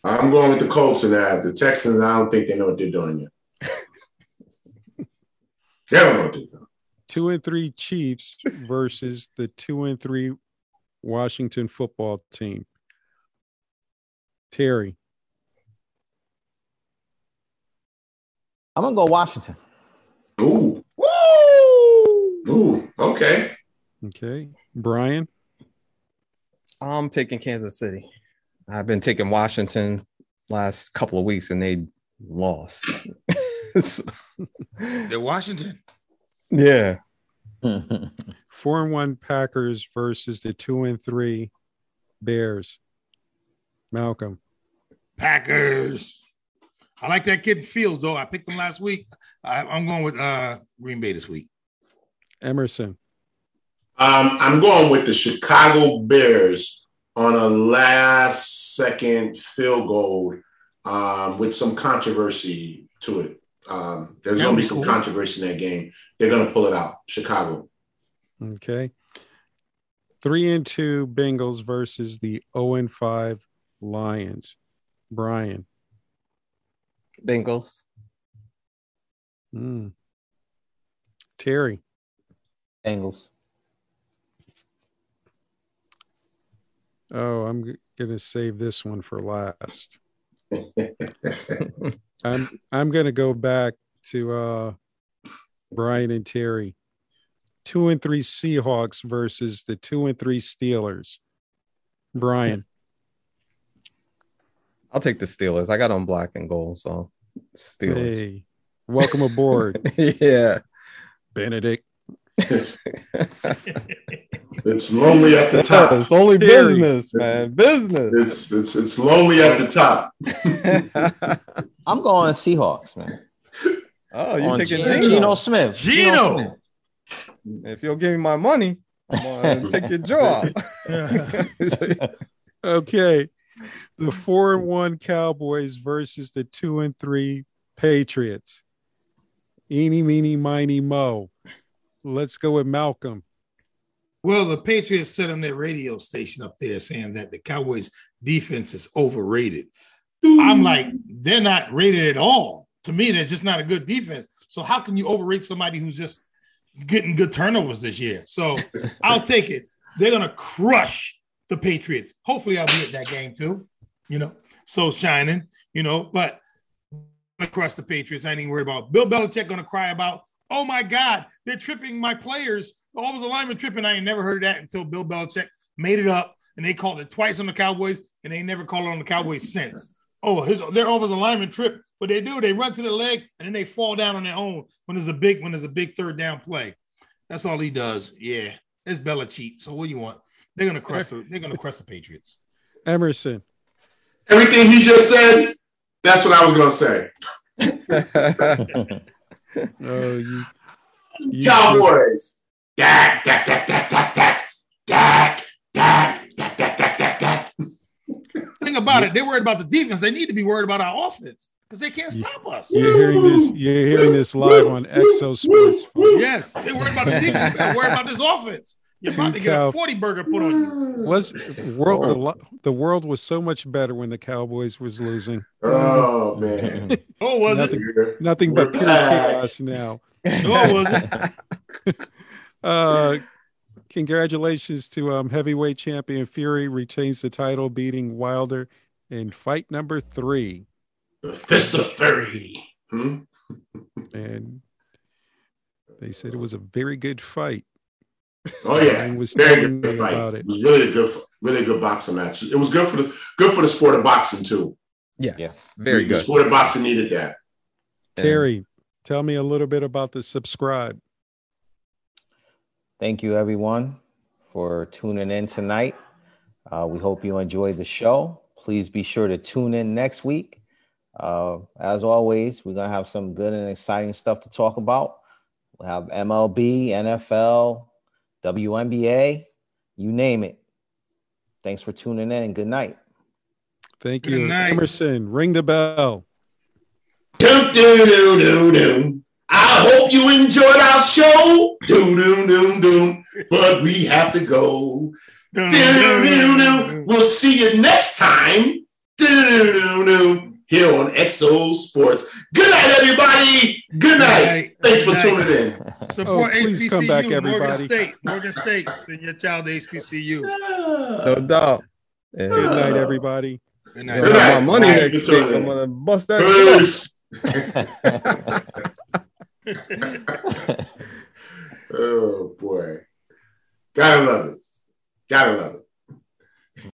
I'm going with the Colts in that. The Texans, I don't think they know what they're doing yet. they don't know what they're doing. Two and three Chiefs versus the two and three Washington football team. Terry. I'm gonna go Washington. Ooh, woo! ooh, okay. Okay. Brian. I'm taking Kansas City. I've been taking Washington last couple of weeks and they lost. So, They're Washington. Yeah. Four and one Packers versus the two and three Bears. Malcolm. Packers. I like that kid Fields though. I picked him last week. I, I'm going with uh, Green Bay this week. Emerson. Um, I'm going with the Chicago Bears on a last second field goal um, with some controversy to it. Um, there's going to be be some cool. controversy in that game. They're going to pull it out. Chicago. Okay. Three and two Bengals versus the 0 and 5 Lions. Brian. Bengals. Mm. Terry. Bengals. Oh, I'm g- gonna save this one for last. I'm I'm gonna go back to uh Brian and Terry. Two and three Seahawks versus the two and three Steelers. Brian. I'll take the Steelers. I got on black and gold, so Steelers. Hey, welcome aboard, yeah. Benedict. it's, it's lonely at the top. it's only business, man. Business. It's it's it's lonely at the top. I'm going Seahawks, man. oh, you On taking Geno, Geno. Geno Smith. Geno. Smith. If you'll give me my money, I'm gonna take your job. Okay. The four and one Cowboys versus the two and three Patriots. Eeny, meeny, miny, mo. Let's go with Malcolm. Well, the Patriots said on their radio station up there saying that the Cowboys defense is overrated. I'm like, they're not rated at all. To me, they're just not a good defense. So how can you overrate somebody who's just getting good turnovers this year? So I'll take it. They're gonna crush the Patriots. Hopefully, I'll be at that game too. You know, so shining. You know, but gonna the Patriots. I ain't even worried about Bill Belichick. Gonna cry about, oh my God, they're tripping my players. All of the linemen tripping. I ain't never heard that until Bill Belichick made it up, and they called it twice on the Cowboys, and they never called it on the Cowboys since. Oh, his, their offensive lineman trip. What they do, they run to the leg, and then they fall down on their own when there's a big when there's a big third down play. That's all he does. Yeah, it's Belichick. So what do you want? They're gonna crush the they're gonna crush the Patriots. Emerson. Everything he just said, that's what I was gonna say. Oh, you, you Cowboys. Dak, dak, dak, dak, dak, dak, dak, dak, dak, dak, dak, dak, dak. Thing about it, they're worried about the defense. They need to be worried about our offense because they can't stop us. You're hearing this. You're hearing this live on Exo Sports. Yes, they're worried about the defense. They're worried about this offense. You're about to get cow- a 40 burger put on you. Was world the, the world was so much better when the Cowboys was losing. Oh man. Oh, was it? Nothing- Nothing but We're pure chaos now. Oh, was it? Uh, congratulations to um, heavyweight champion Fury retains the title, beating Wilder in fight number three. The fist of fury. Hmm? And they said it was a very good fight. Oh yeah, I was very good fight. about It it. was really a good, really good boxing match. It was good for the good for the sport of boxing too. Yes, Yeah. very The good. sport of boxing needed that. Terry, tell me a little bit about the subscribe. Thank you, everyone, for tuning in tonight. Uh, we hope you enjoyed the show. Please be sure to tune in next week. Uh, as always, we're going to have some good and exciting stuff to talk about. We'll have MLB, NFL, WNBA, you name it. Thanks for tuning in and good night. Thank you. night. Emerson, ring the bell. Do do do do do. I hope you enjoyed our show. Do do do do. But we have to go. Do do do do. We'll see you next time. Do do do do. Here on XO Sports. Good night, everybody. Good night. Thanks for tuning in. Support Oh, HBCU, come back, Morgan. State. Morgan State. Send your child to HBCU. No doubt. And, Good night, everybody. Good I'll night. Good have night. my money next week. I'm gonna bust that. Oh boy. Gotta love it. Gotta love it.